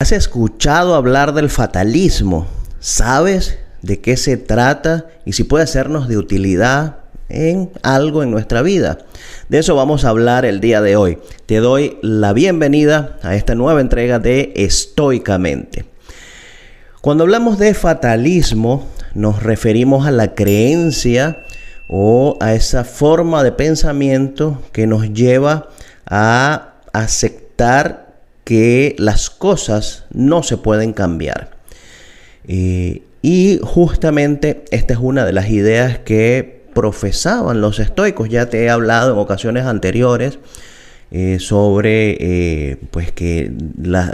¿Has escuchado hablar del fatalismo? ¿Sabes de qué se trata y si puede sernos de utilidad en algo en nuestra vida? De eso vamos a hablar el día de hoy. Te doy la bienvenida a esta nueva entrega de Estoicamente. Cuando hablamos de fatalismo, nos referimos a la creencia o a esa forma de pensamiento que nos lleva a aceptar que las cosas no se pueden cambiar. Eh, y justamente esta es una de las ideas que profesaban los estoicos. Ya te he hablado en ocasiones anteriores eh, sobre eh, pues que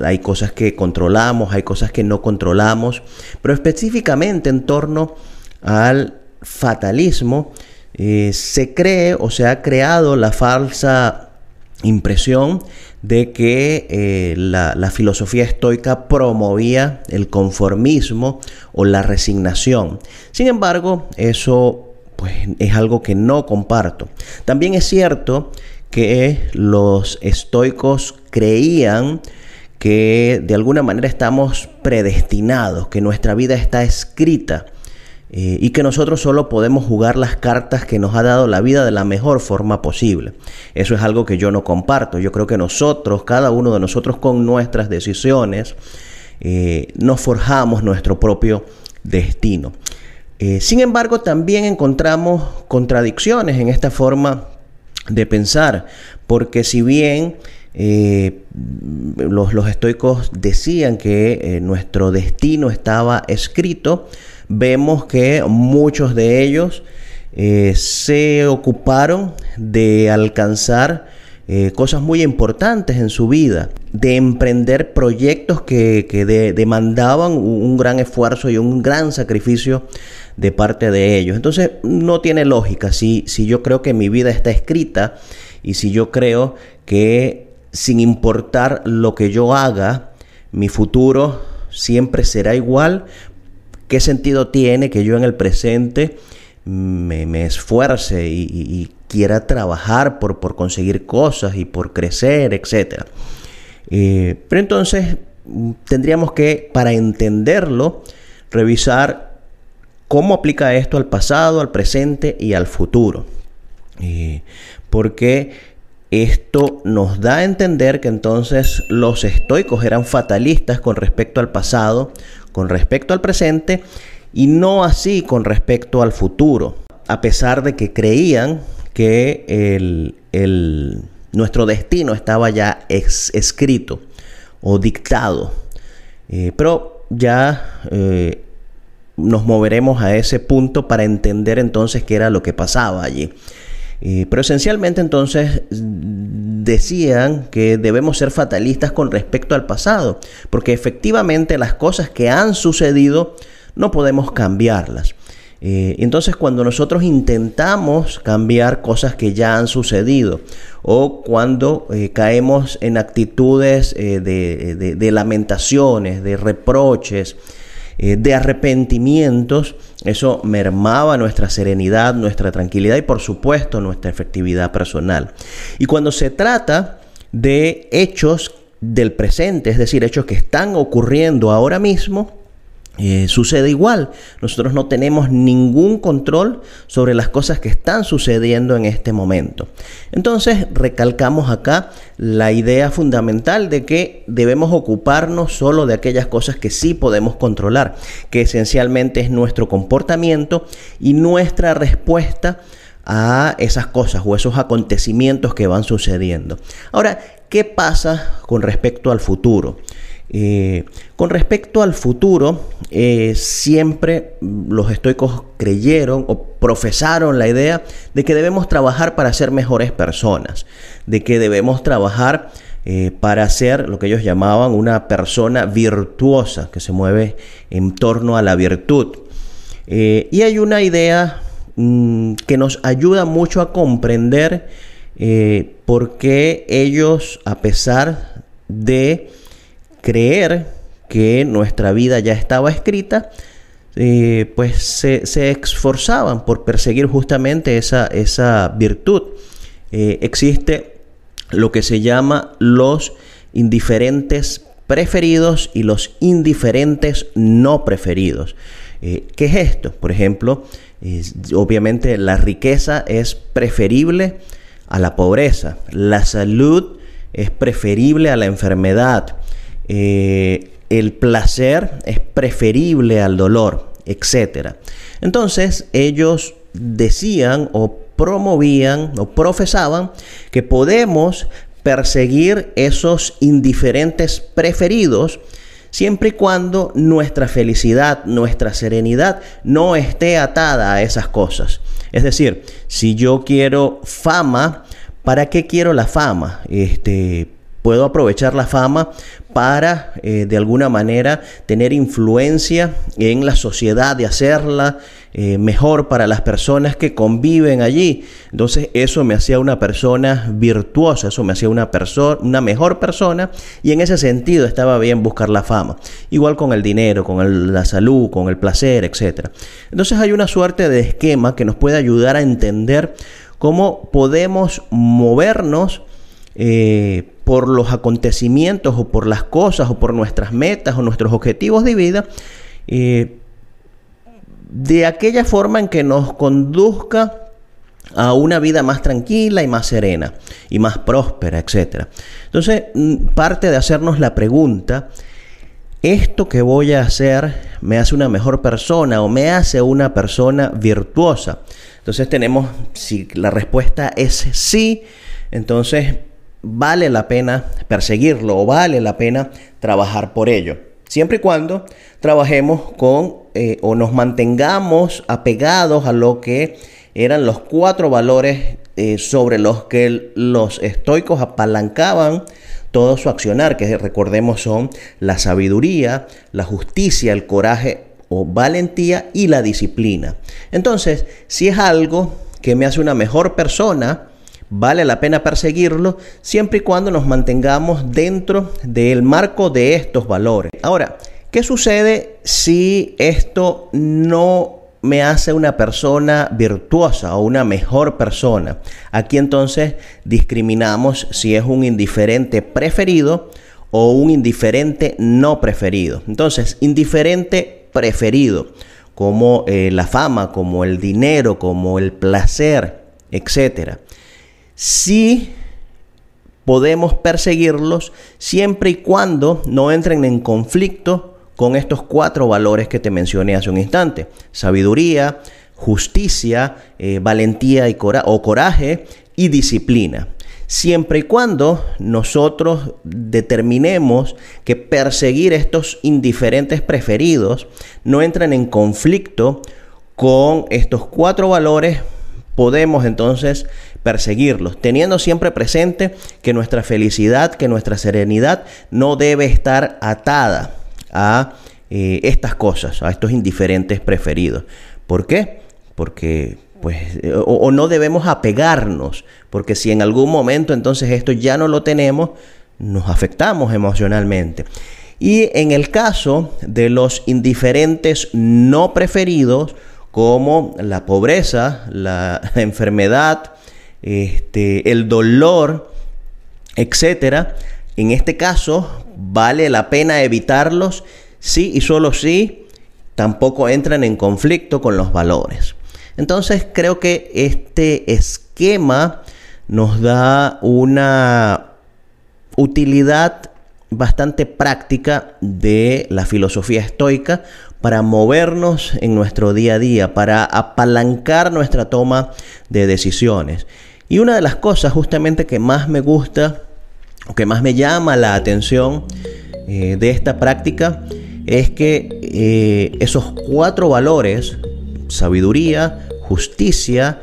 hay cosas que controlamos, hay cosas que no controlamos, pero específicamente en torno al fatalismo se cree o se ha creado la falsa impresión de que eh, la, filosofía estoica promovía el conformismo o la resignación. Sin embargo, eso pues, es algo que no comparto. También es cierto que los estoicos creían que de alguna manera estamos predestinados, que nuestra vida está escrita eh, y que nosotros solo podemos jugar las cartas que nos ha dado la vida de la mejor forma posible. Eso es algo que yo no comparto. Yo creo que nosotros, cada uno de nosotros con nuestras decisiones, eh, nos forjamos nuestro propio destino. Eh, sin embargo, también encontramos contradicciones en esta forma de pensar, porque si bien los, los, estoicos decían que nuestro destino estaba escrito, vemos que muchos de ellos eh, se ocuparon de alcanzar eh, cosas muy importantes en su vida, de emprender proyectos que, demandaban un gran esfuerzo y un gran sacrificio de parte de ellos. Entonces no tiene lógica si, si yo creo que mi vida está escrita y si yo creo que sin importar lo que yo haga, mi futuro siempre será igual, ¿Qué sentido tiene que yo en el presente me, esfuerce y, quiera trabajar por, por, conseguir cosas y por crecer, etcétera? Eh, pero entonces mm, tendríamos que, para entenderlo, revisar cómo aplica esto al pasado, al presente y al futuro. Eh, porque esto nos da a entender que entonces los estoicos eran fatalistas con respecto al pasado, con respecto al presente y no así con respecto al futuro, a pesar de que creían que el, nuestro destino estaba ya escrito o dictado. Eh, pero ya eh, nos moveremos a ese punto para entender entonces qué era lo que pasaba allí. Eh, pero esencialmente entonces decían que debemos ser fatalistas con respecto al pasado, porque efectivamente las cosas que han sucedido no podemos cambiarlas. Eh, entonces cuando nosotros intentamos cambiar cosas que ya han sucedido o cuando eh, caemos en actitudes de lamentaciones, de reproches, eh, de arrepentimientos, eso mermaba nuestra serenidad, nuestra tranquilidad y por supuesto nuestra efectividad personal. Y cuando se trata de hechos del presente, es decir, hechos que están ocurriendo ahora mismo, eh, sucede igual. Nosotros no tenemos ningún control sobre las cosas que están sucediendo en este momento. Entonces, recalcamos acá la idea fundamental de que debemos ocuparnos solo de aquellas cosas que sí podemos controlar, que esencialmente es nuestro comportamiento y nuestra respuesta a esas cosas o esos acontecimientos que van sucediendo. Ahora, ¿qué pasa con respecto al futuro? Eh, con respecto al futuro, eh, siempre los estoicos creyeron o profesaron la idea de que debemos trabajar para ser mejores personas, de que debemos trabajar eh, para ser lo que ellos llamaban una persona virtuosa, que se mueve en torno a la virtud. y hay una idea mm, que nos ayuda mucho a comprender por qué ellos, a pesar de creer que nuestra vida ya estaba escrita, eh, pues se, esforzaban por perseguir justamente esa, esa virtud. Eh, existe lo que se llama los indiferentes preferidos y los indiferentes no preferidos. Eh, ¿Qué es esto? Por ejemplo, obviamente la riqueza es preferible a la pobreza, la salud es preferible a la enfermedad, eh, el placer es preferible al dolor, etc. Entonces ellos decían o promovían o profesaban que podemos perseguir esos indiferentes preferidos siempre y cuando nuestra felicidad, nuestra serenidad no esté atada a esas cosas. Es decir, si yo quiero fama, ¿para qué quiero la fama? Este, puedo aprovechar la fama para eh, de alguna manera tener influencia en la sociedad, de hacerla eh, mejor para las personas que conviven allí. Entonces eso me hacía una persona virtuosa, eso me hacía una una mejor persona y en ese sentido estaba bien buscar la fama. Igual con el dinero, con la salud, con el placer, etc. Entonces hay una suerte de esquema que nos puede ayudar a entender cómo podemos movernos eh, por los acontecimientos o por las cosas o por nuestras metas o nuestros objetivos de vida, eh, de aquella forma en que nos conduzca a una vida más tranquila y más serena y más próspera, etc. Entonces, mm, parte de hacernos la pregunta, ¿esto que voy a hacer me hace una mejor persona o me hace una persona virtuosa? Entonces tenemos, si la respuesta es sí, entonces vale la pena perseguirlo o vale la pena trabajar por ello. Siempre y cuando trabajemos con eh, o nos mantengamos apegados a lo que eran los cuatro valores eh, sobre los que los estoicos apalancaban todo su accionar, que recordemos son la sabiduría, la justicia, el coraje o valentía y la disciplina. Entonces, si es algo que me hace una mejor persona, Vale la pena perseguirlo siempre y cuando nos mantengamos dentro del marco de estos valores. Ahora, ¿qué sucede si esto no me hace una persona virtuosa o una mejor persona? Aquí entonces discriminamos si es un indiferente preferido o un indiferente no preferido. Entonces, indiferente preferido, como eh, la fama, como el dinero, como el placer, etcétera sí podemos perseguirlos siempre y cuando no entren en conflicto con estos cuatro valores que te mencioné hace un instante. Sabiduría, justicia, eh, valentía y o coraje y disciplina. Siempre y cuando nosotros determinemos que perseguir estos indiferentes preferidos no entran en conflicto con estos cuatro valores, podemos entonces perseguirlos, teniendo siempre presente que nuestra felicidad, que nuestra serenidad no debe estar atada a eh, estas cosas, a estos indiferentes preferidos. ¿Por qué? Porque pues o, no debemos apegarnos, porque si en algún momento entonces esto ya no lo tenemos, nos afectamos emocionalmente. Y en el caso de los indiferentes no preferidos, como la pobreza, la enfermedad, este, el dolor, etcétera. En este caso, vale la pena evitarlos sí y solo si tampoco entran en conflicto con los valores. Entonces, creo que este esquema nos da una utilidad bastante práctica de la filosofía estoica para movernos en nuestro día a día, para apalancar nuestra toma de decisiones. Y una de las cosas justamente que más me gusta o que más me llama la atención eh, de esta práctica es que eh, esos cuatro valores, sabiduría, justicia,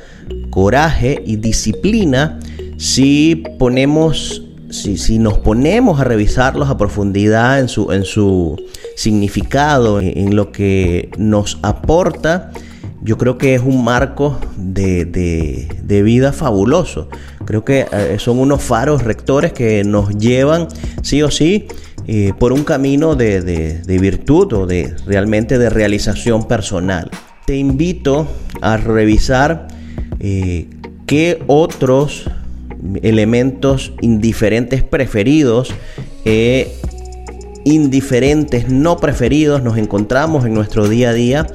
coraje y disciplina, si ponemos, si, si nos ponemos a revisarlos a profundidad en su, en su significado, en lo que nos aporta, yo creo que es un marco de, vida fabuloso. Creo que eh, son unos faros rectores que nos llevan sí o sí eh, por un camino de, virtud o de realmente de realización personal. Te invito a revisar eh, qué otros elementos indiferentes preferidos he indiferentes, no preferidos, nos encontramos en nuestro día a día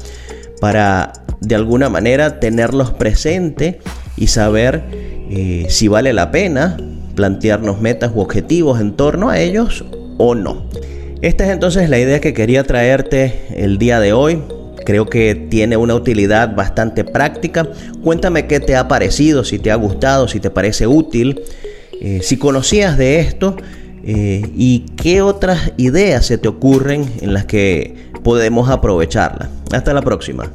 para de alguna manera tenerlos presentes y saber eh, si vale la pena plantearnos metas u objetivos en torno a ellos o no. Esta es entonces la idea que quería traerte el día de hoy. Creo que tiene una utilidad bastante práctica. Cuéntame qué te ha parecido, si te ha gustado, si te parece útil, eh, si conocías de esto eh, y qué otras ideas se te ocurren en las que podemos aprovecharla. Hasta la próxima.